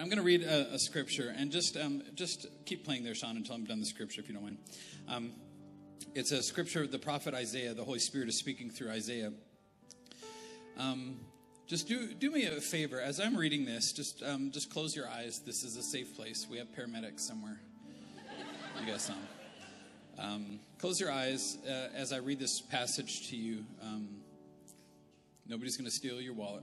I'm going to read a, a scripture and just um, just keep playing there, Sean, until I'm done the scripture, if you don't mind. Um, it's a scripture of the prophet Isaiah. The Holy Spirit is speaking through Isaiah. Um, just do do me a favor as I'm reading this. Just um, just close your eyes. This is a safe place. We have paramedics somewhere. You guys know. Um, close your eyes uh, as I read this passage to you. Um, nobody's going to steal your wallet.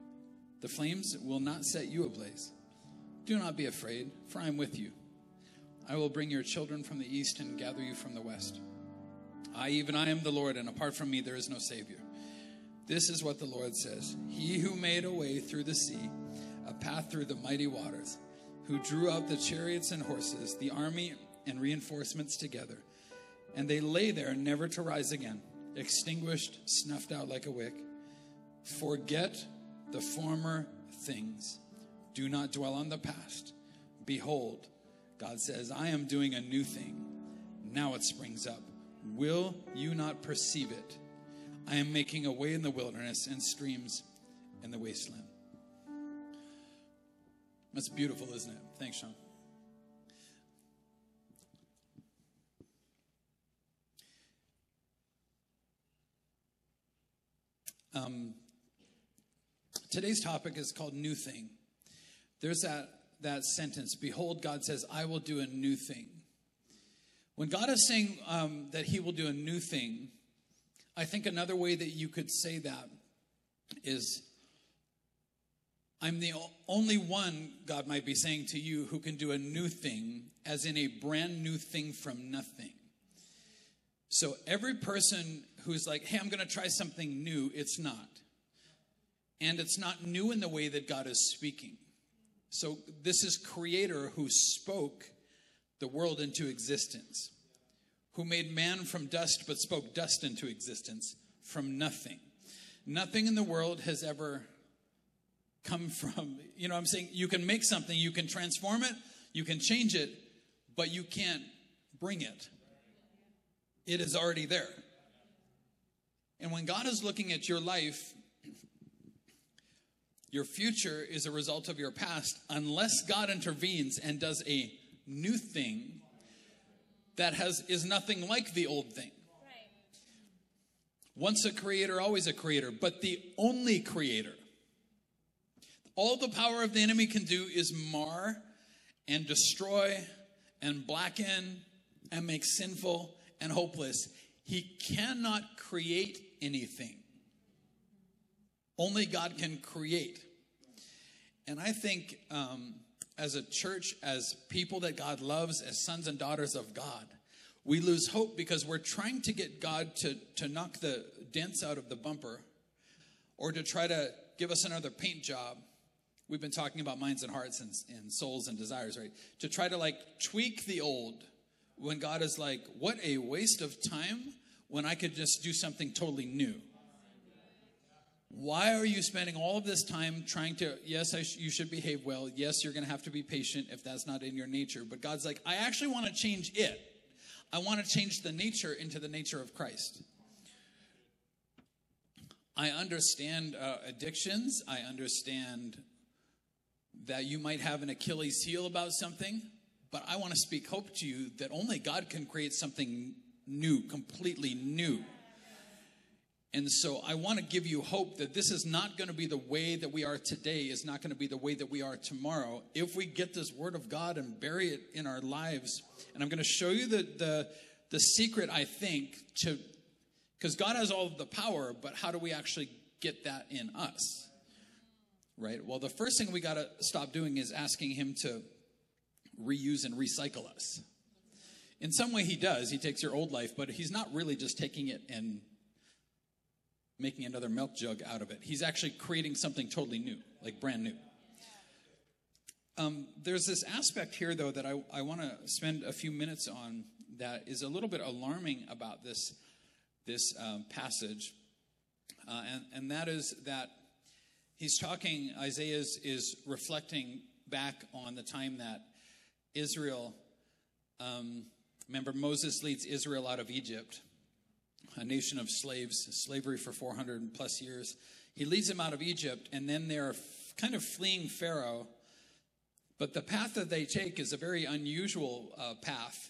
The flames will not set you ablaze. Do not be afraid, for I am with you. I will bring your children from the east and gather you from the west. I, even I, am the Lord, and apart from me, there is no Savior. This is what the Lord says He who made a way through the sea, a path through the mighty waters, who drew out the chariots and horses, the army and reinforcements together, and they lay there never to rise again, extinguished, snuffed out like a wick. Forget the former things. Do not dwell on the past. Behold, God says, I am doing a new thing. Now it springs up. Will you not perceive it? I am making a way in the wilderness and streams in the wasteland. That's beautiful, isn't it? Thanks, Sean. Um, Today's topic is called New Thing. There's that, that sentence Behold, God says, I will do a new thing. When God is saying um, that He will do a new thing, I think another way that you could say that is I'm the only one, God might be saying to you, who can do a new thing, as in a brand new thing from nothing. So every person who's like, hey, I'm going to try something new, it's not and it's not new in the way that God is speaking. So, this is Creator who spoke the world into existence, who made man from dust but spoke dust into existence from nothing. Nothing in the world has ever come from, you know, I'm saying you can make something, you can transform it, you can change it, but you can't bring it. It is already there. And when God is looking at your life, your future is a result of your past unless God intervenes and does a new thing that has is nothing like the old thing. Once a creator, always a creator, but the only creator. All the power of the enemy can do is mar and destroy and blacken and make sinful and hopeless. He cannot create anything. Only God can create. And I think um, as a church, as people that God loves, as sons and daughters of God, we lose hope because we're trying to get God to, to knock the dents out of the bumper or to try to give us another paint job. We've been talking about minds and hearts and, and souls and desires, right? To try to like tweak the old when God is like, what a waste of time when I could just do something totally new. Why are you spending all of this time trying to, yes, sh- you should behave well. Yes, you're going to have to be patient if that's not in your nature. But God's like, I actually want to change it. I want to change the nature into the nature of Christ. I understand uh, addictions. I understand that you might have an Achilles heel about something. But I want to speak hope to you that only God can create something new, completely new. And so I want to give you hope that this is not going to be the way that we are today, is not going to be the way that we are tomorrow. If we get this word of God and bury it in our lives, and I'm going to show you the the, the secret, I think, to because God has all of the power, but how do we actually get that in us? Right? Well, the first thing we got to stop doing is asking Him to reuse and recycle us. In some way, He does. He takes your old life, but He's not really just taking it and making another milk jug out of it. He's actually creating something totally new, like brand new. um, there's this aspect here, though, that I, I want to spend a few minutes on that is a little bit alarming about this, this um, passage. Uh, and, and that is that he's talking, Isaiah is, is reflecting back on the time that Israel, um, remember, Moses leads Israel out of Egypt, a nation of slaves, slavery for 400 plus years. He leads them out of Egypt, and then they're kind of fleeing Pharaoh. But the path that they take is a very unusual uh, path.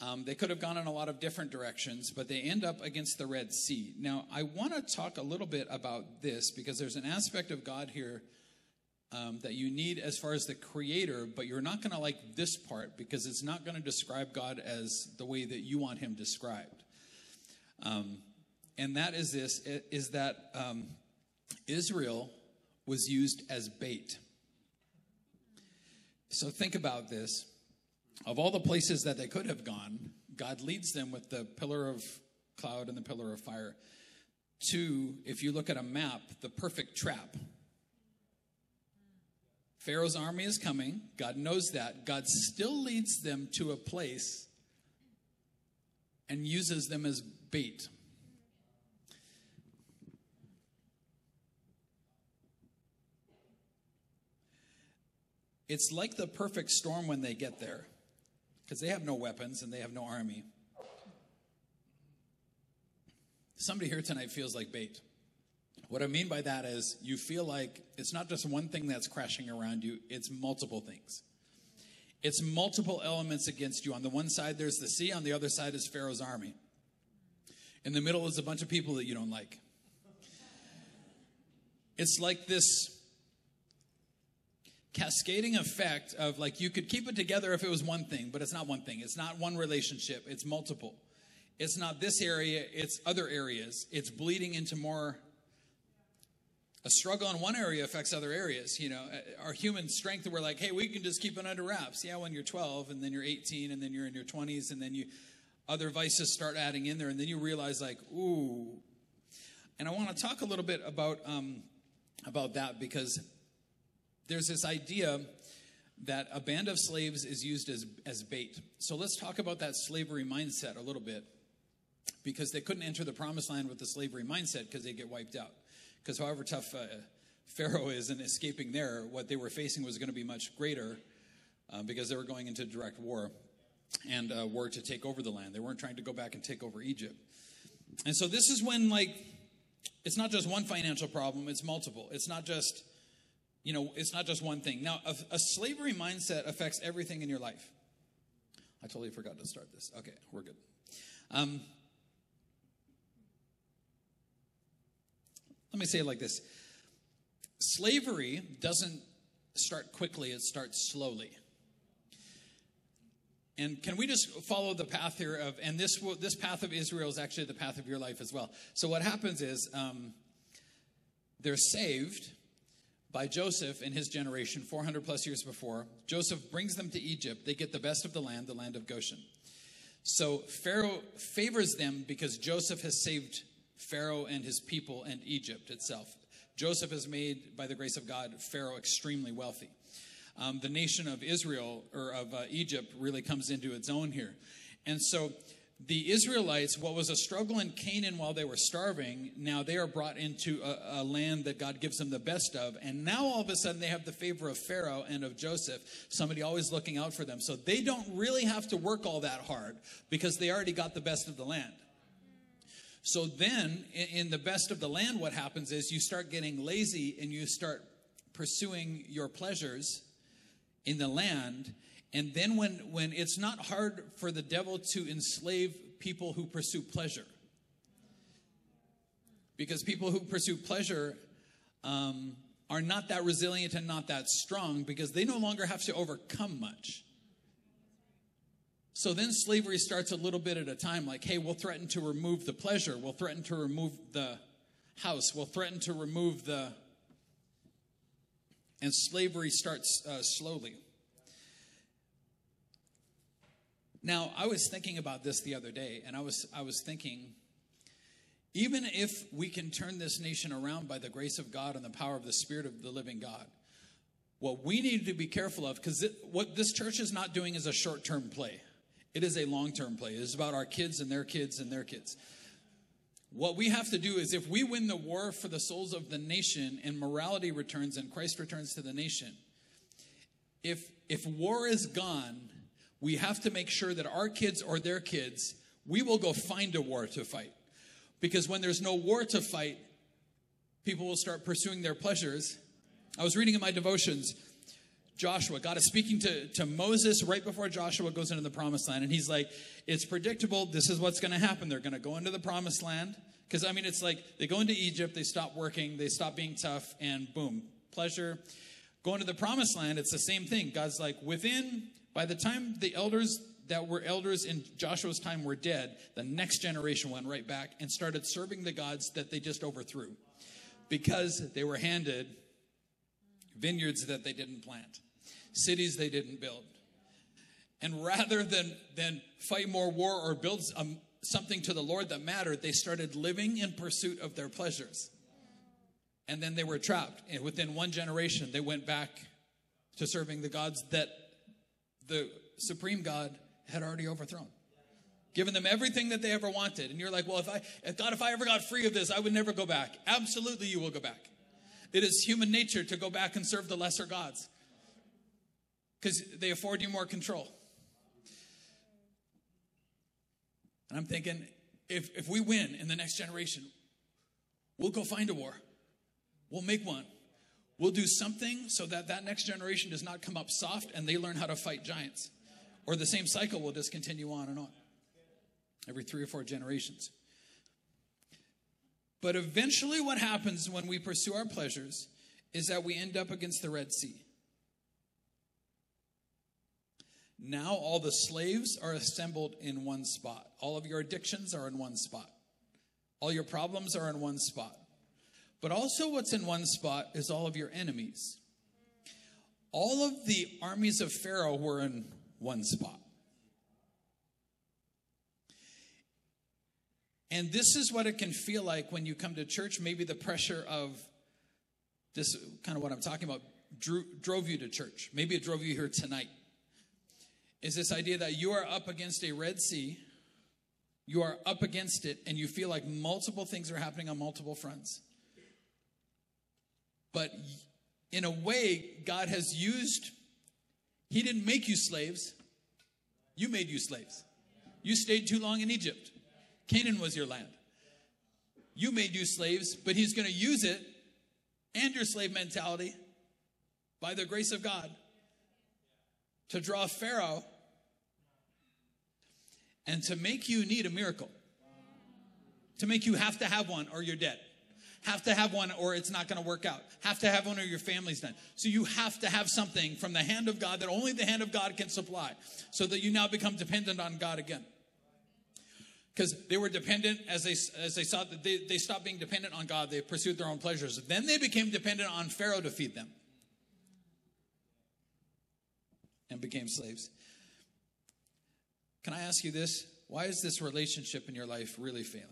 Um, they could have gone in a lot of different directions, but they end up against the Red Sea. Now, I want to talk a little bit about this because there's an aspect of God here um, that you need as far as the creator, but you're not going to like this part because it's not going to describe God as the way that you want him described. Um, and that is this is that um, Israel was used as bait. So think about this. Of all the places that they could have gone, God leads them with the pillar of cloud and the pillar of fire to, if you look at a map, the perfect trap. Pharaoh's army is coming. God knows that. God still leads them to a place and uses them as bait. It's like the perfect storm when they get there because they have no weapons and they have no army. Somebody here tonight feels like bait. What I mean by that is you feel like it's not just one thing that's crashing around you, it's multiple things. It's multiple elements against you. On the one side, there's the sea, on the other side is Pharaoh's army. In the middle is a bunch of people that you don't like. It's like this cascading effect of like you could keep it together if it was one thing, but it's not one thing. It's not one relationship, it's multiple. It's not this area, it's other areas. It's bleeding into more. A struggle in one area affects other areas. You know, uh, our human strength, we're like, hey, we can just keep it under wraps. Yeah, when you're 12, and then you're 18, and then you're in your 20s, and then you other vices start adding in there, and then you realize, like, ooh. And I want to talk a little bit about um, about that because there's this idea that a band of slaves is used as, as bait. So let's talk about that slavery mindset a little bit because they couldn't enter the promised land with the slavery mindset because they get wiped out. Because however tough uh, Pharaoh is in escaping there, what they were facing was going to be much greater uh, because they were going into direct war and uh, to take over the land. They weren't trying to go back and take over Egypt. And so this is when, like, it's not just one financial problem, it's multiple. It's not just you know, it's not just one thing. Now, a, a slavery mindset affects everything in your life. I totally forgot to start this. Okay, we're good. Um, let me say it like this slavery doesn't start quickly, it starts slowly. And can we just follow the path here of, and this this path of Israel is actually the path of your life as well. So what happens is um, they're saved, by Joseph in his generation, 400 plus years before. Joseph brings them to Egypt. They get the best of the land, the land of Goshen. So Pharaoh favors them because Joseph has saved Pharaoh and his people and Egypt itself. Joseph has made, by the grace of God, Pharaoh extremely wealthy. Um, the nation of Israel or of uh, Egypt really comes into its own here. And so the Israelites, what was a struggle in Canaan while they were starving, now they are brought into a, a, land that God gives them the best of. And now all of a sudden they have the favor of Pharaoh and of Joseph, somebody always looking out for them. So they don't really have to work all that hard because they already got the best of the land. So then, in the best of the land, what happens is you start getting lazy and you start pursuing your pleasures in the land and then when, when it's not hard for the devil to enslave people who pursue pleasure, because people who pursue pleasure um, are not that resilient and not that strong because they no longer have to overcome much. So then slavery starts a little bit at a time, like, hey, we'll threaten to remove the pleasure, we'll threaten to remove the house, we'll threaten to remove the. And slavery starts uh, slowly. Now, I was thinking about this the other day, and I was, I was thinking, even if we can turn this nation around by the grace of God and the power of the Spirit of the living God, What we need to be careful of, because what this church is not doing is a short term play, it is a long term play. It is about our kids and their kids and their kids. What we have to do is if we win the war for the souls of the nation and morality returns and Christ returns to the nation, if if war is gone, we have to make sure that our kids or their kids, we will go find a war to fight. Because when there's no war to fight, people will start pursuing their pleasures. I was reading in my devotions, Joshua, God is speaking to, to Moses right before Joshua goes into the promised land. And he's like, It's predictable. This is what's going to happen. They're going to go into the promised land. Because, I mean, it's like they go into Egypt, they stop working, they stop being tough, and boom, pleasure. Going to the promised land, it's the same thing. God's like, within, by the time the elders that were elders in Joshua's time were dead, the next generation went right back and started serving the gods that they just overthrew because they were handed vineyards that they didn't plant, cities they didn't build. And rather than, than fight more war or build um, something to the Lord that mattered, they started living in pursuit of their pleasures. And then they were trapped. And within one generation, they went back to serving the gods that the supreme God had already overthrown. Given them everything that they ever wanted. And you're like, well, if I, if God, if I ever got free of this, I would never go back. Absolutely, you will go back. It is human nature to go back and serve the lesser gods because they afford you more control. And I'm thinking, if, if we win in the next generation, we'll go find a war. We'll make one. We'll do something so that that next generation does not come up soft and they learn how to fight giants. Or the same cycle will just continue on and on every three or four generations. But eventually, what happens when we pursue our pleasures is that we end up against the Red Sea. Now, all the slaves are assembled in one spot. All of your addictions are in one spot. All your problems are in one spot. But also, what's in one spot is all of your enemies. All of the armies of Pharaoh were in one spot. And this is what it can feel like when you come to church. Maybe the pressure of this, kind of what I'm talking about, drew, drove you to church. Maybe it drove you here tonight. Is this idea that you are up against a Red Sea, you are up against it, and you feel like multiple things are happening on multiple fronts. But in a way, God has used he didn't make you slaves. You made you slaves. You stayed too long in Egypt. Canaan was your land. You made you slaves, but He's going to use it and your slave mentality by the grace of God to draw Pharaoh and to make you need a miracle. To make you have to have one or you're dead have to have one or it's not going to work out. Have to have one or your family's done. So you have to have something from the hand of God that only the hand of God can supply so that you now become dependent on God again. Because they were dependent as they, as they saw that they, they stopped being dependent on God, they pursued their own pleasures. Then they became dependent on Pharaoh to feed them and became slaves. Can I ask you this? Why is this relationship in your life really failing?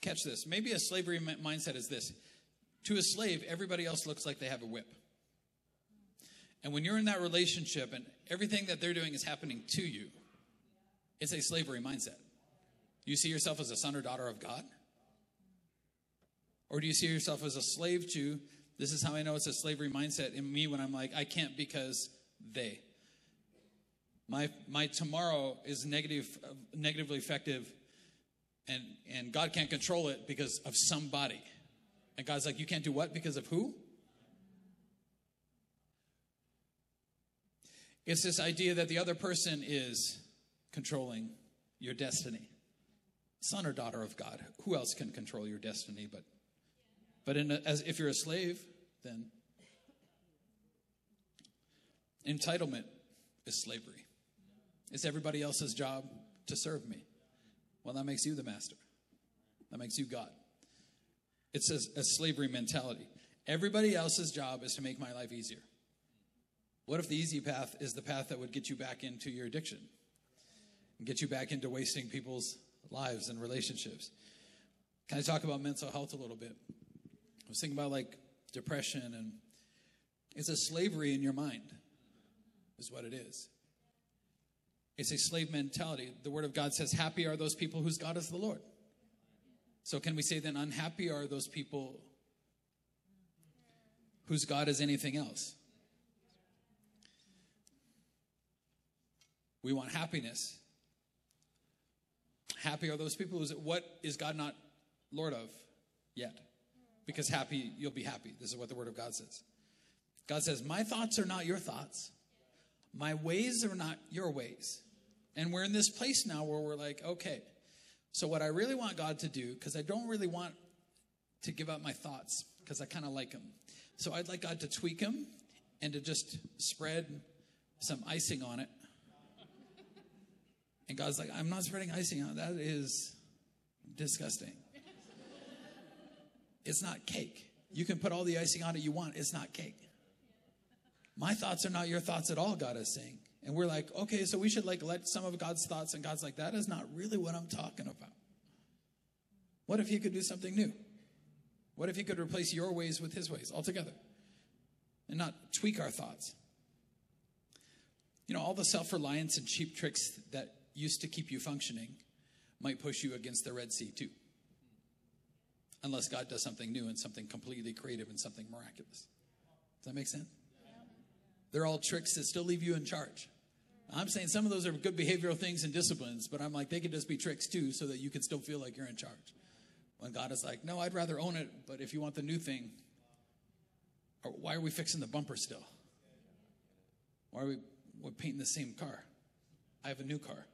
Catch this. Maybe a slavery mindset is this to a slave, everybody else looks like they have a whip. And when you're in that relationship and everything that they're doing is happening to you, it's a slavery mindset. You see yourself as a son or daughter of God? Or do you see yourself as a slave to, this is how I know it's a slavery mindset in me when I'm like, I can't because they. My, my tomorrow is negative, negatively effective and and God can't control it because of somebody. And God's like, you can't do what because of who? It's this idea that the other person is controlling your destiny. Son or daughter of God, who else can control your destiny? But, but a, as if you're a slave, then entitlement is slavery. It's everybody else's job to serve me. Well, that makes you the master. That makes you God. It's a, a slavery mentality. Everybody else's job is to make my life easier. What if the easy path is the path that would get you back into your addiction and get you back into wasting people's lives and relationships? Can I talk about mental health a little bit? I was thinking about like depression, and it's a slavery in your mind, is what it is. It's a slave mentality. The Word of God says, Happy are those people whose God is the Lord. So, can we say then, unhappy are those people whose God is anything else? We want happiness. Happy are those people who's what is God not Lord of yet? Because happy, you'll be happy. This is what the Word of God says. God says, My thoughts are not your thoughts, my ways are not your ways. And we're in this place now where we're like, okay, so what I really want God to do, because I don't really want to give up my thoughts, because I kind of like them. So I'd like God to tweak them and to just spread some icing on it. And God's like, I'm not spreading icing on it. That is disgusting. It's not cake. You can put all the icing on it you want, it's not cake. My thoughts are not your thoughts at all, God is saying. And we're like, okay, so we should like let some of God's thoughts, and God's like, that is not really what I'm talking about. What if He could do something new? What if He could replace your ways with His ways altogether and not tweak our thoughts? You know, all the self reliance and cheap tricks that used to keep you functioning might push you against the Red Sea too. Unless God does something new and something completely creative and something miraculous. Does that make sense? They're all tricks that still leave you in charge. I'm saying some of those are good behavioral things and disciplines, but I'm like, they could just be tricks too, so that you can still feel like you're in charge. When God is like, no, I'd rather own it, but if you want the new thing, or why are we fixing the bumper still? Why are we we're painting the same car? I have a new car.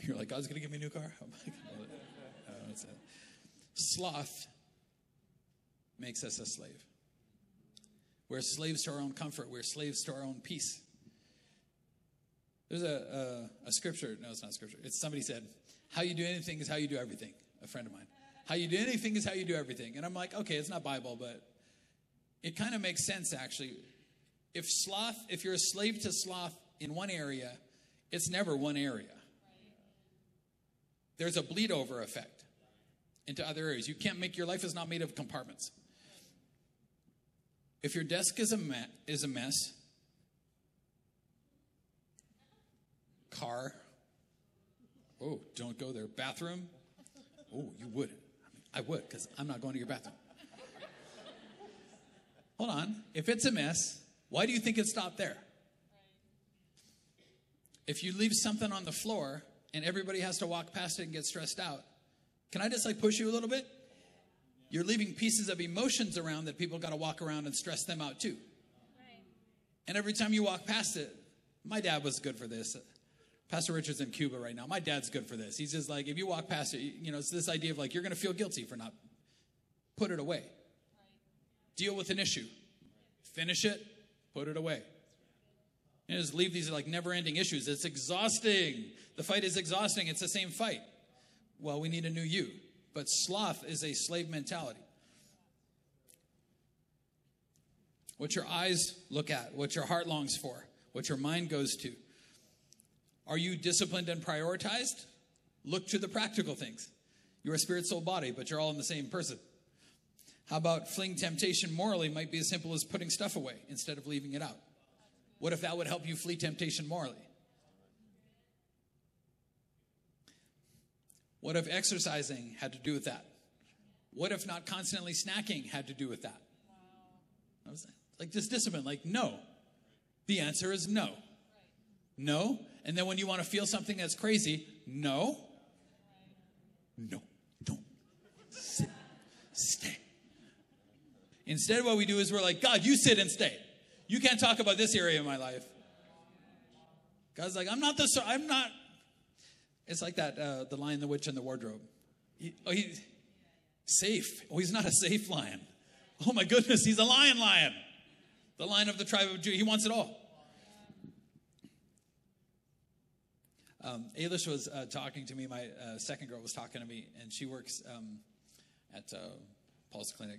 You're like, God's going to give me a new car? Sloth makes us a slave. We're slaves to our own comfort. We're slaves to our own peace. There's a, a, a scripture. No, it's not scripture. It's somebody said, How you do anything is how you do everything. A friend of mine. How you do anything is how you do everything. And I'm like, okay, it's not Bible, but it kind of makes sense actually. If sloth, if you're a slave to sloth in one area, it's never one area. There's a bleed over effect into other areas. You can't make your life is not made of compartments. If your desk is a, me- is a mess, car, oh, don't go there. Bathroom, oh, you would. I would, because I'm not going to your bathroom. Hold on. If it's a mess, why do you think it stopped there? If you leave something on the floor and everybody has to walk past it and get stressed out, can I just like push you a little bit? you're leaving pieces of emotions around that people got to walk around and stress them out too. Right. And every time you walk past it, my dad was good for this. Pastor Richard's in Cuba right now. My dad's good for this. He's just like, if you walk past it, you know, it's this idea of like, you're going to feel guilty for not put it away. Right. Deal with an issue. Finish it, put it away. And just leave these like never ending issues. It's exhausting. The fight is exhausting. It's the same fight. Well, we need a new you. But sloth is a slave mentality. What your eyes look at, what your heart longs for, what your mind goes to. Are you disciplined and prioritized? Look to the practical things. You're a spirit, soul, body, but you're all in the same person. How about fleeing temptation morally might be as simple as putting stuff away instead of leaving it out? What if that would help you flee temptation morally? What if exercising had to do with that? What if not constantly snacking had to do with that? Wow. Like this discipline, like no. The answer is no. No. And then when you want to feel something that's crazy, no. No. Don't. Sit. Stay. Instead, what we do is we're like, God, you sit and stay. You can't talk about this area of my life. God's like, I'm not the, I'm not it's like that, uh, the lion, the witch, and the wardrobe. He, oh, he's safe. Oh, he's not a safe lion. Oh my goodness, he's a lion lion. The lion of the tribe of Judah. He wants it all. Um, Ailish was uh, talking to me. My uh, second girl was talking to me, and she works um, at uh, Paul's clinic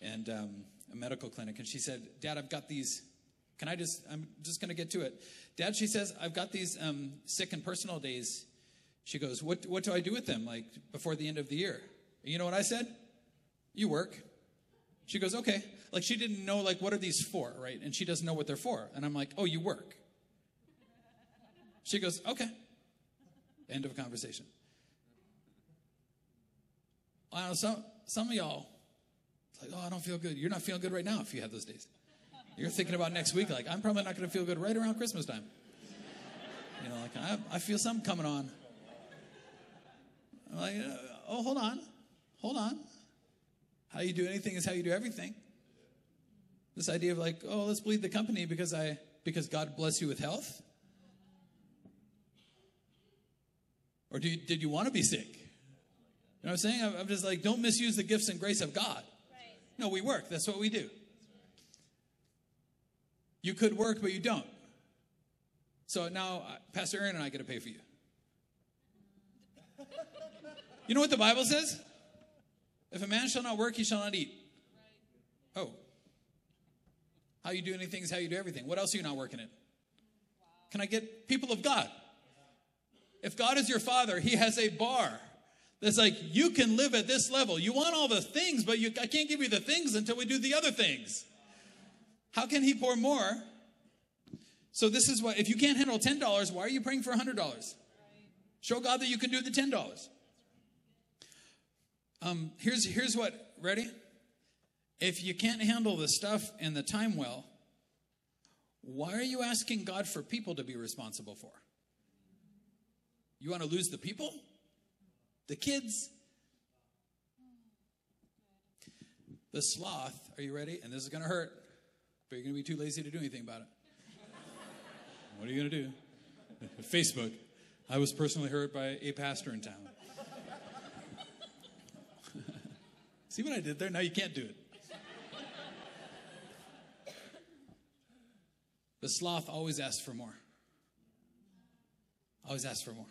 and um, a medical clinic. And she said, "Dad, I've got these. Can I just? I'm just going to get to it. Dad, she says, I've got these um, sick and personal days She goes, what, what do I do with them, like, before the end of the year? You know what I said? You work. She goes, okay. Like, she didn't know, like, what are these for, right? And she doesn't know what they're for. And I'm like, oh, you work. She goes, okay. End of conversation. I know some, some of y'all, it's like, oh, I don't feel good. You're not feeling good right now if you have those days. You're thinking about next week, like, I'm probably not going to feel good right around Christmas time. You know, like, I, I feel something coming on. I'm like, oh, hold on. Hold on. How you do anything is how you do everything. This idea of like, oh, let's bleed the company because I because God bless you with health. Or do you, did you want to be sick? You know what I'm saying? I'm just like, don't misuse the gifts and grace of God. Right. No, we work. That's what we do. You could work, but you don't. So now uh, Pastor Aaron and I get to pay for you. You know what the Bible says? If a man shall not work, he shall not eat. Oh. How you do anything is how you do everything. What else are you not working in? Can I get people of God? If God is your father, he has a bar that's like, you can live at this level. You want all the things, but you, I can't give you the things until we do the other things. How can he pour more? So, this is what, if you can't handle $10, why are you praying for $100? Show God that you can do the $10. Um, here's, here's what, ready? If you can't handle the stuff and the time well, why are you asking God for people to be responsible for? You want to lose the people? The kids? The sloth, are you ready? And this is going to hurt, but you're going to be too lazy to do anything about it. what are you going to do? Facebook. I was personally hurt by a pastor in town. See what I did there? Now you can't do it. The sloth always asks for more. Always asks for more.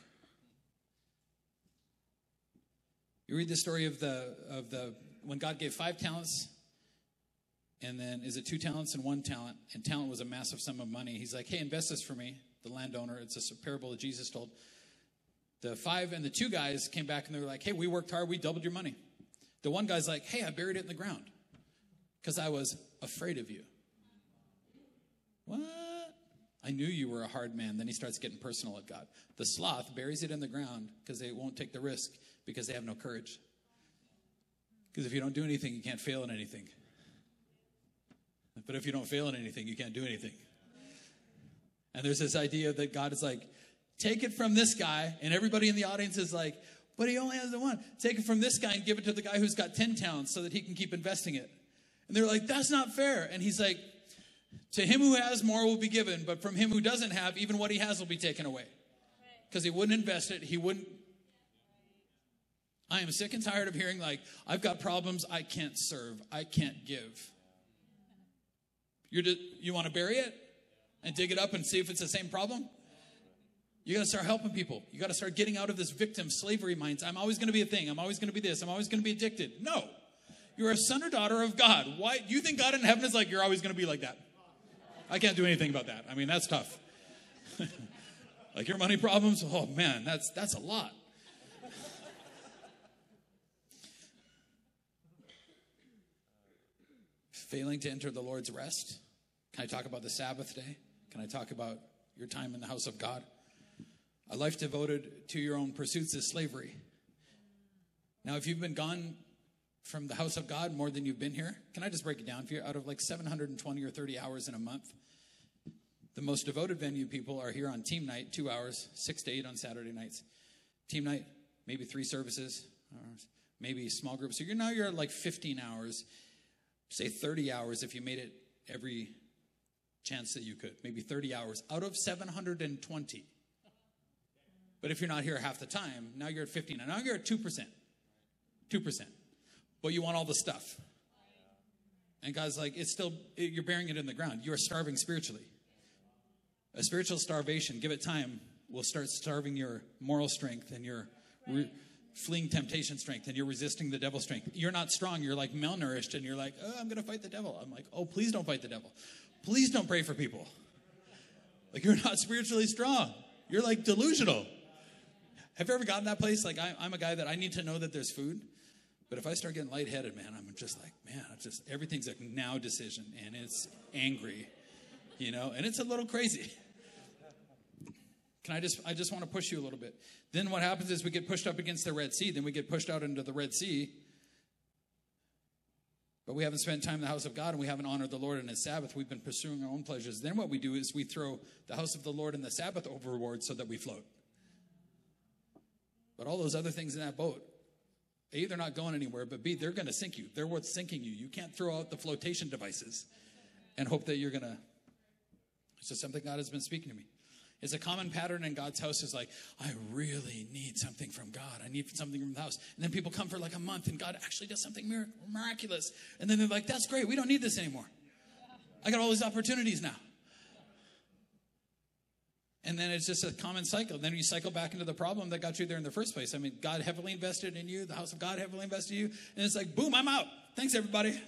You read the story of the of the when God gave five talents, and then is it two talents and one talent? And talent was a massive sum of money. He's like, "Hey, invest this for me." The landowner. It's a parable that Jesus told. The five and the two guys came back and they were like, "Hey, we worked hard. We doubled your money." The one guy's like, hey, I buried it in the ground because I was afraid of you. What? I knew you were a hard man. Then he starts getting personal at God. The sloth buries it in the ground because they won't take the risk because they have no courage. Because if you don't do anything, you can't fail in anything. But if you don't fail in anything, you can't do anything. And there's this idea that God is like, take it from this guy, and everybody in the audience is like, but he only has the one. Take it from this guy and give it to the guy who's got 10 talents so that he can keep investing it. And they're like, that's not fair. And he's like, to him who has more will be given, but from him who doesn't have, even what he has will be taken away. Because he wouldn't invest it, he wouldn't. I am sick and tired of hearing, like, I've got problems, I can't serve, I can't give. You're just, you want to bury it and dig it up and see if it's the same problem? You got to start helping people. You got to start getting out of this victim slavery minds. I'm always going to be a thing. I'm always going to be this. I'm always going to be addicted. No. You're a son or daughter of God. Why do you think God in heaven is like you're always going to be like that? I can't do anything about that. I mean, that's tough. like your money problems? Oh man, that's that's a lot. Failing to enter the Lord's rest. Can I talk about the Sabbath day? Can I talk about your time in the house of God? A life devoted to your own pursuits is slavery. Now, if you've been gone from the house of God more than you've been here, can I just break it down for you? Out of like 720 or 30 hours in a month, the most devoted venue people are here on team night, two hours, six to eight on Saturday nights. Team night, maybe three services, maybe small groups. So you're now you're at like 15 hours, say 30 hours if you made it every chance that you could, maybe 30 hours out of 720. But if you're not here half the time, now you're at 15. And now you're at 2%. 2%. But you want all the stuff. And God's like, it's still, you're burying it in the ground. You are starving spiritually. A spiritual starvation, give it time, will start starving your moral strength and your re- fleeing temptation strength and you're resisting the devil's strength. You're not strong. You're like malnourished and you're like, oh, I'm going to fight the devil. I'm like, oh, please don't fight the devil. Please don't pray for people. Like, you're not spiritually strong. You're like delusional. Have you ever gotten that place? Like, I, I'm a guy that I need to know that there's food. But if I start getting lightheaded, man, I'm just like, man, I just everything's a now decision and it's angry, you know, and it's a little crazy. Can I just I just want to push you a little bit. Then what happens is we get pushed up against the Red Sea, then we get pushed out into the Red Sea. But we haven't spent time in the house of God and we haven't honored the Lord in his Sabbath. We've been pursuing our own pleasures. Then what we do is we throw the house of the Lord and the Sabbath overboard so that we float. But all those other things in that boat, A, they're not going anywhere, but B, they're going to sink you. They're worth sinking you. You can't throw out the flotation devices and hope that you're going to. It's just something God has been speaking to me. It's a common pattern in God's house is like, I really need something from God. I need something from the house. And then people come for like a month and God actually does something miraculous. And then they're like, that's great. We don't need this anymore. I got all these opportunities now. And then it's just a common cycle. Then you cycle back into the problem that got you there in the first place. I mean, God heavily invested in you, the house of God heavily invested in you, and it's like, boom, I'm out. Thanks, everybody.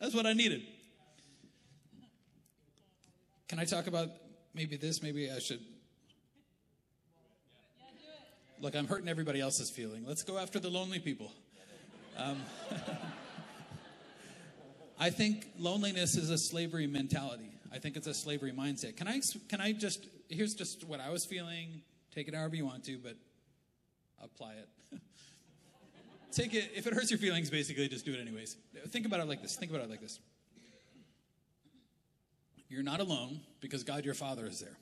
That's what I needed. Can I talk about maybe this? Maybe I should. Look, I'm hurting everybody else's feeling. Let's go after the lonely people. Um, I think loneliness is a slavery mentality. I think it's a slavery mindset. Can I can I just here's just what I was feeling. Take it however you want to, but apply it. Take it if it hurts your feelings. Basically, just do it anyways. Think about it like this. Think about it like this. You're not alone because God, your Father, is there.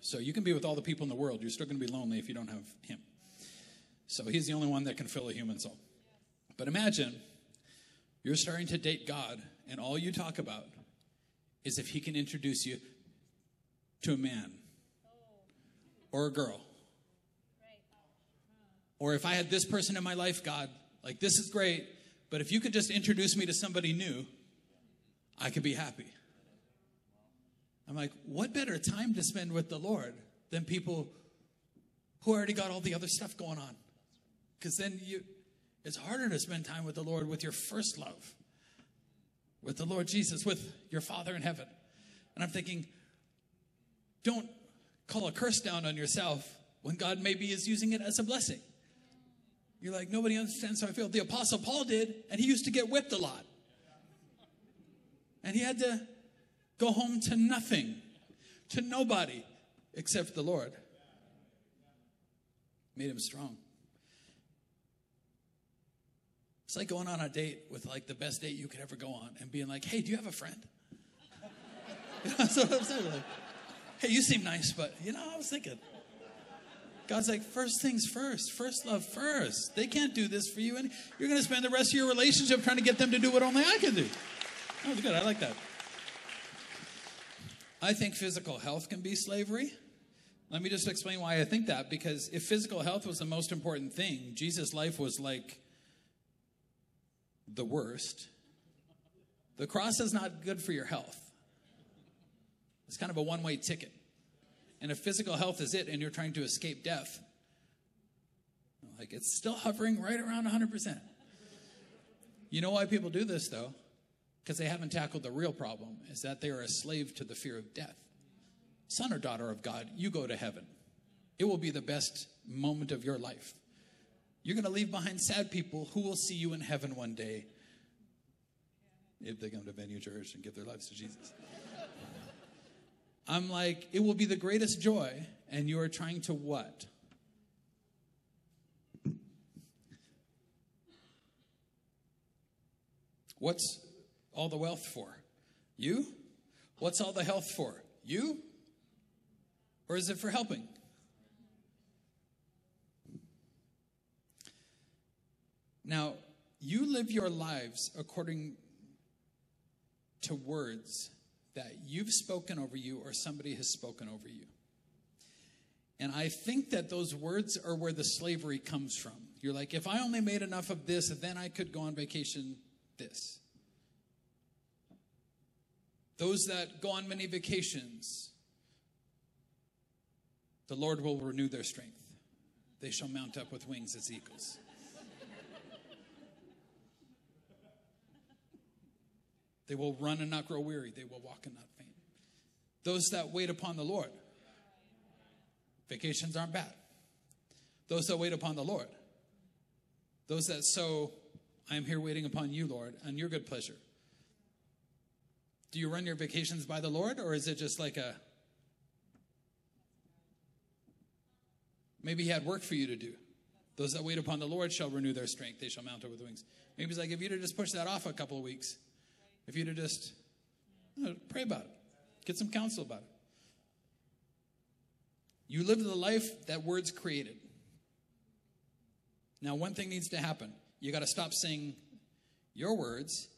So you can be with all the people in the world. You're still going to be lonely if you don't have Him. So He's the only one that can fill a human soul. But imagine you're starting to date God, and all you talk about is if He can introduce you to a man or a girl. Or if I had this person in my life, God, like this is great, but if you could just introduce me to somebody new, I could be happy. I'm like, what better time to spend with the Lord than people who already got all the other stuff going on? Because then you, it's harder to spend time with the Lord with your first love, with the Lord Jesus, with your Father in heaven. And I'm thinking, don't call a curse down on yourself when God maybe is using it as a blessing. You're like, nobody understands how I feel. The Apostle Paul did, and he used to get whipped a lot. And he had to go home to nothing, to nobody except the Lord. Made him strong. It's like going on a date with like the best date you could ever go on and being like, hey, do you have a friend? That's what I'm saying. Like, hey, you seem nice, but you know, I was thinking. God's like, first things first, first love first. They can't do this for you, and you're going to spend the rest of your relationship trying to get them to do what only I can do. Oh, that was good. I like that. I think physical health can be slavery. Let me just explain why I think that. Because if physical health was the most important thing, Jesus' life was like the worst. The cross is not good for your health. It's kind of a one way ticket. And if physical health is it and you're trying to escape death, like it's still hovering right around 100%. You know why people do this though? Because they haven't tackled the real problem is that they are a slave to the fear of death. Son or daughter of God, you go to heaven. It will be the best moment of your life. You're going to leave behind sad people who will see you in heaven one day if they come to Venue Church and give their lives to Jesus. I'm like, it will be the greatest joy, and you are trying to what? What's all the wealth for? You? What's all the health for? You? Or is it for helping? Now, you live your lives according to words that you've spoken over you or somebody has spoken over you. And I think that those words are where the slavery comes from. You're like, if I only made enough of this, then I could go on vacation this. Those that go on many vacations, the Lord will renew their strength. They shall mount up with wings as eagles. They will run and not grow weary. They will walk and not faint. Those that wait upon the Lord, vacations aren't bad. Those that wait upon the Lord. Those that sow, I am here waiting upon you, Lord, and your good pleasure. Do you run your vacations by the Lord, or is it just like a maybe He had work for you to do? Those that wait upon the Lord shall renew their strength; they shall mount up with wings. Maybe He's like, if you'd have just pushed that off a couple of weeks, if you'd have just you know, pray about it, get some counsel about it. You live the life that words created. Now, one thing needs to happen. You got to stop saying your words,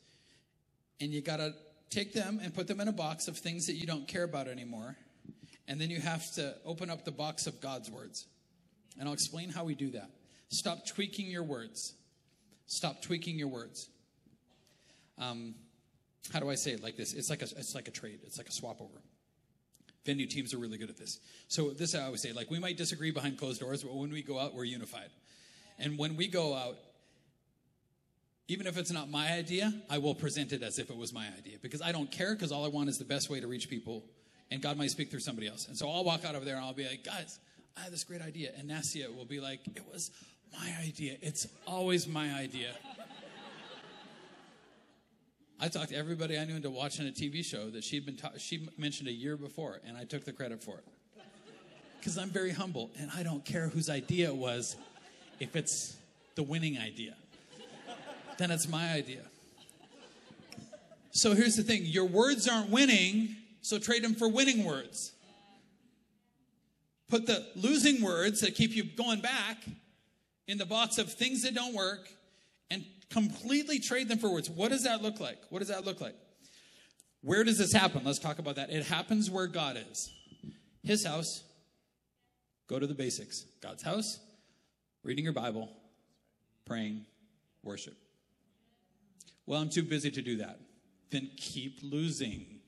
and you got to take them and put them in a box of things that you don't care about anymore. And then you have to open up the box of God's words. And I'll explain how we do that. Stop tweaking your words. Stop tweaking your words. Um, how do I say it like this? It's like a, it's like a trade. It's like a swap over. Venue teams are really good at this. So this I always say, like we might disagree behind closed doors, but when we go out, we're unified. And when we go out, even if it's not my idea, I will present it as if it was my idea because I don't care because all I want is the best way to reach people and God might speak through somebody else. And so I'll walk out of there and I'll be like, guys, I had this great idea. And Nasia will be like, it was my idea. It's always my idea. I talked everybody I knew into watching a TV show that she'd been ta- she mentioned a year before, and I took the credit for it because I'm very humble and I don't care whose idea it was if it's the winning idea then it's my idea. So here's the thing your words aren't winning, so trade them for winning words. Put the losing words that keep you going back in the box of things that don't work and completely trade them for words. What does that look like? What does that look like? Where does this happen? Let's talk about that. It happens where God is. His house, go to the basics. God's house, reading your Bible, praying, worship. Well, I'm too busy to do that. Then keep losing.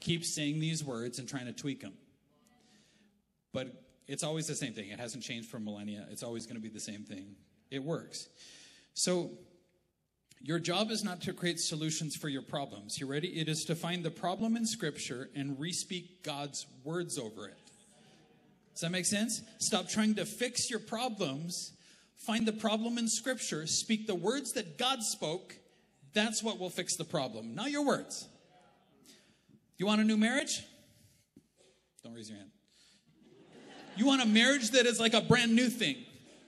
Keep saying these words and trying to tweak them. But it's always the same thing. It hasn't changed for millennia. It's always going to be the same thing. It works. So, your job is not to create solutions for your problems. You ready? It is to find the problem in Scripture and respeak God's words over it. Does that make sense? Stop trying to fix your problems. Find the problem in Scripture. Speak the words that God spoke that's what will fix the problem, not your words. You want a new marriage? Don't raise your hand. You want a marriage that is like a brand new thing?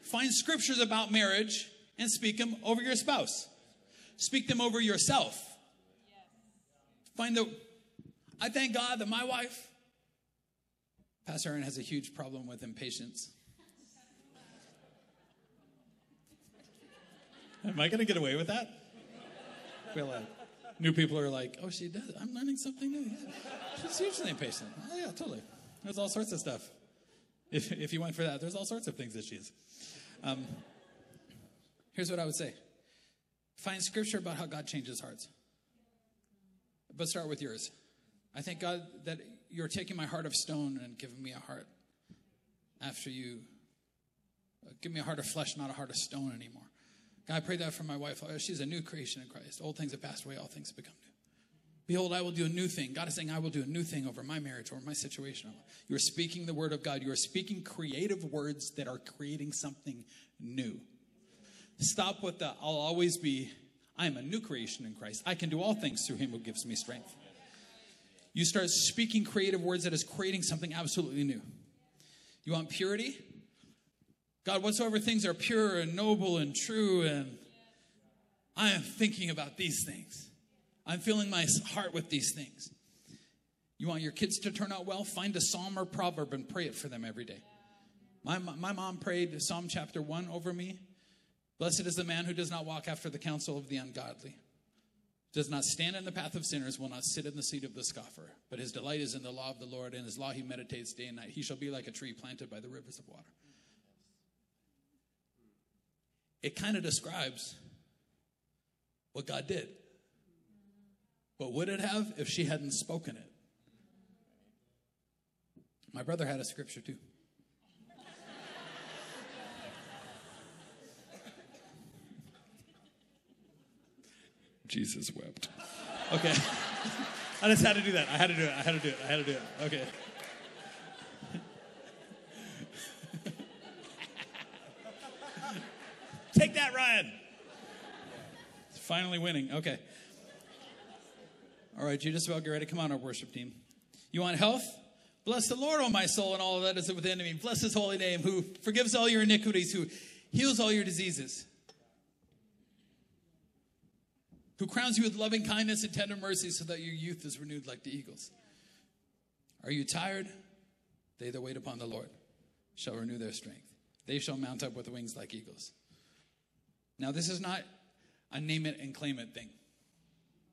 Find scriptures about marriage and speak them over your spouse. Speak them over yourself. Find the. I thank God that my wife, Pastor Aaron, has a huge problem with impatience. Am I going to get away with that? feel like new people are like, oh, she does. I'm learning something new. Yeah. She's hugely impatient. Oh, yeah, totally. There's all sorts of stuff. If, if you went for that, there's all sorts of things that she is. Um, here's what I would say find scripture about how God changes hearts. But start with yours. I thank God that you're taking my heart of stone and giving me a heart after you uh, give me a heart of flesh, not a heart of stone anymore. God, I pray that for my wife. She's a new creation in Christ. Old things have passed away, all things have become new. Behold, I will do a new thing. God is saying, I will do a new thing over my marriage, over my situation. You are speaking the word of God. You are speaking creative words that are creating something new. Stop with the, I'll always be, I am a new creation in Christ. I can do all things through him who gives me strength. You start speaking creative words that is creating something absolutely new. You want purity? God, whatsoever things are pure and noble and true, and I am thinking about these things. I'm filling my heart with these things. You want your kids to turn out well? Find a psalm or proverb and pray it for them every day. My, my mom prayed Psalm chapter 1 over me. Blessed is the man who does not walk after the counsel of the ungodly, does not stand in the path of sinners, will not sit in the seat of the scoffer. But his delight is in the law of the Lord, and his law he meditates day and night. He shall be like a tree planted by the rivers of water it kind of describes what God did. What would it have if she hadn't spoken it? My brother had a scripture too. Jesus wept. Okay. I just had to do that. I had to do it. I had to do it. I had to do it. Okay. lion. It's finally winning. Okay. All right, just about get ready. Come on, our worship team. You want health? Bless the Lord, O my soul, and all that is within me. Bless his holy name, who forgives all your iniquities, who heals all your diseases, who crowns you with loving kindness and tender mercy, so that your youth is renewed like the eagles. Are you tired? They that wait upon the Lord shall renew their strength. They shall mount up with wings like eagles. Now, this is not a name it and claim it thing.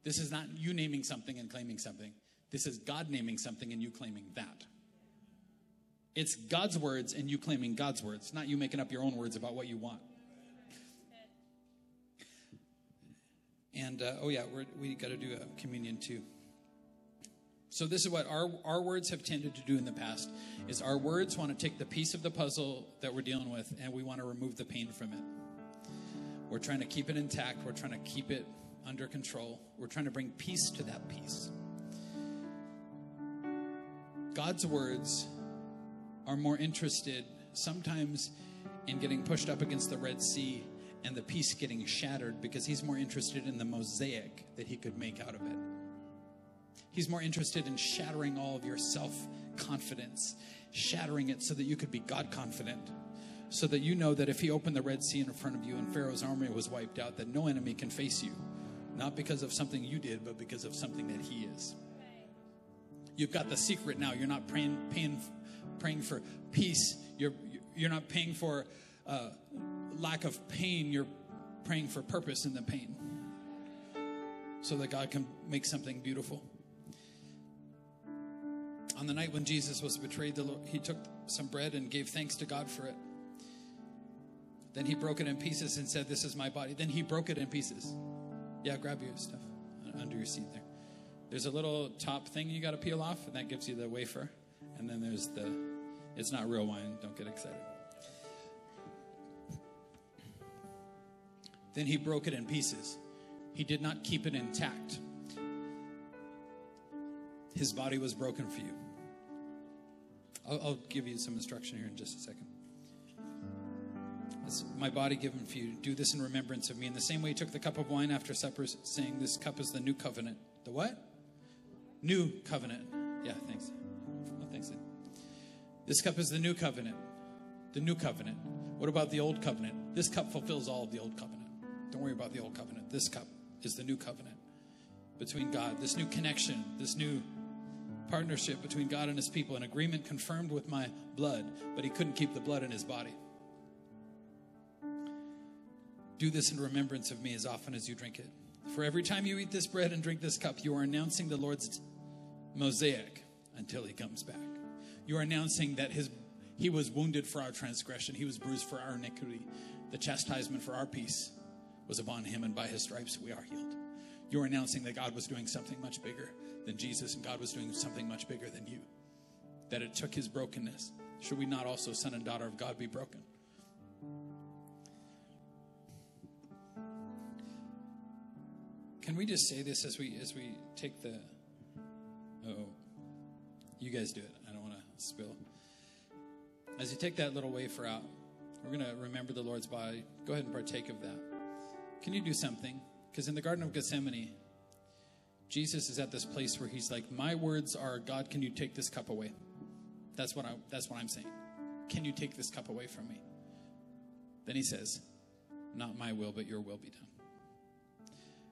This is not you naming something and claiming something. This is God naming something and you claiming that. It's God's words and you claiming God's words, not you making up your own words about what you want. And uh, oh, yeah, we're, we got to do a communion too. So this is what our, our words have tended to do in the past is our words want to take the piece of the puzzle that we're dealing with and we want to remove the pain from it. We're trying to keep it intact. We're trying to keep it under control. We're trying to bring peace to that piece. God's words are more interested sometimes in getting pushed up against the Red Sea and the piece getting shattered because he's more interested in the mosaic that he could make out of it. He's more interested in shattering all of your self confidence, shattering it so that you could be God confident, so that you know that if He opened the Red Sea in front of you and Pharaoh's army was wiped out, that no enemy can face you, not because of something you did, but because of something that He is. You've got the secret now. You're not praying, paying, praying for peace. You're, you're not paying for uh, lack of pain. You're praying for purpose in the pain so that God can make something beautiful. On the night when Jesus was betrayed, the Lord, he took some bread and gave thanks to God for it. Then he broke it in pieces and said, This is my body. Then he broke it in pieces. Yeah, grab your stuff under your seat there. There's a little top thing you got to peel off, and that gives you the wafer. And then there's the, it's not real wine. Don't get excited. Then he broke it in pieces. He did not keep it intact. His body was broken for you. I'll, I'll give you some instruction here in just a second. It's my body given for you. Do this in remembrance of me. In the same way, he took the cup of wine after supper, saying, This cup is the new covenant. The what? New covenant. Yeah, thanks. Oh, thanks. This cup is the new covenant. The new covenant. What about the old covenant? This cup fulfills all of the old covenant. Don't worry about the old covenant. This cup is the new covenant between God, this new connection, this new partnership between God and his people, an agreement confirmed with my blood, but he couldn't keep the blood in his body. Do this in remembrance of me as often as you drink it. For every time you eat this bread and drink this cup, you are announcing the Lord's mosaic until he comes back. You are announcing that his he was wounded for our transgression, he was bruised for our iniquity. The chastisement for our peace was upon him, and by his stripes we are healed. You are announcing that God was doing something much bigger than Jesus, and God was doing something much bigger than you. That it took his brokenness. Should we not also, son and daughter of God, be broken? Can we just say this as we as we take the oh you guys do it. I don't want to spill. As you take that little wafer out, we're going to remember the Lord's body. Go ahead and partake of that. Can you do something? Because in the Garden of Gethsemane, Jesus is at this place where he's like, "My words are, God, can you take this cup away?" That's what I that's what I'm saying. Can you take this cup away from me? Then he says, "Not my will, but your will be done."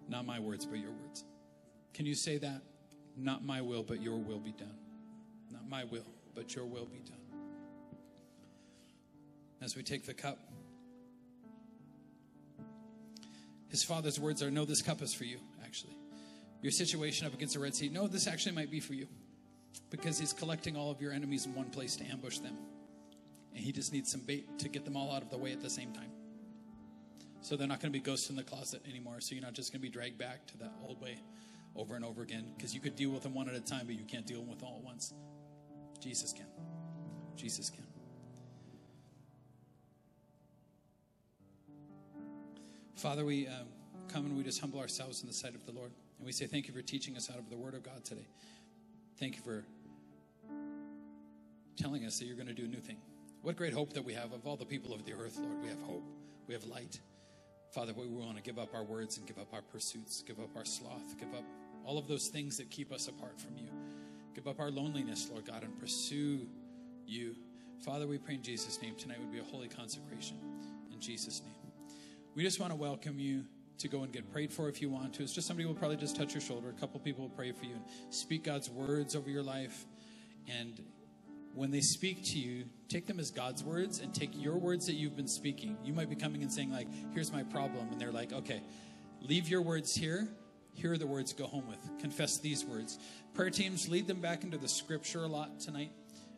Not my words, but your words. Can you say that? Not my will, but your will be done. Not my will, but your will be done. As we take the cup, his father's words are No, this cup is for you, actually. Your situation up against the Red Sea, no, this actually might be for you. Because he's collecting all of your enemies in one place to ambush them. And he just needs some bait to get them all out of the way at the same time. So they're not going to be ghosts in the closet anymore. So you're not just going to be dragged back to that old way over and over again. Because you could deal with them one at a time, but you can't deal with them all at once. Jesus can. Jesus can. Father, we um, come and we just humble ourselves in the sight of the Lord. And we say, Thank you for teaching us out of the Word of God today. Thank you for telling us that you're going to do a new thing. What great hope that we have of all the people of the earth, Lord. We have hope, we have light. Father, we want to give up our words and give up our pursuits, give up our sloth, give up all of those things that keep us apart from you. Give up our loneliness, Lord God, and pursue you. Father, we pray in Jesus' name tonight would be a holy consecration. In Jesus' name. We just want to welcome you to go and get prayed for if you want to. It's just somebody will probably just touch your shoulder. A couple people will pray for you and speak God's words over your life. And when they speak to you, take them as God's words and take your words that you've been speaking. You might be coming and saying, like, here's my problem. And they're like, okay, leave your words here. Here are the words go home with. Confess these words. Prayer teams, lead them back into the scripture a lot tonight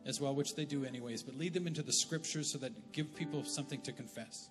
as well, which they do anyways, but lead them into the scriptures so that give people something to confess.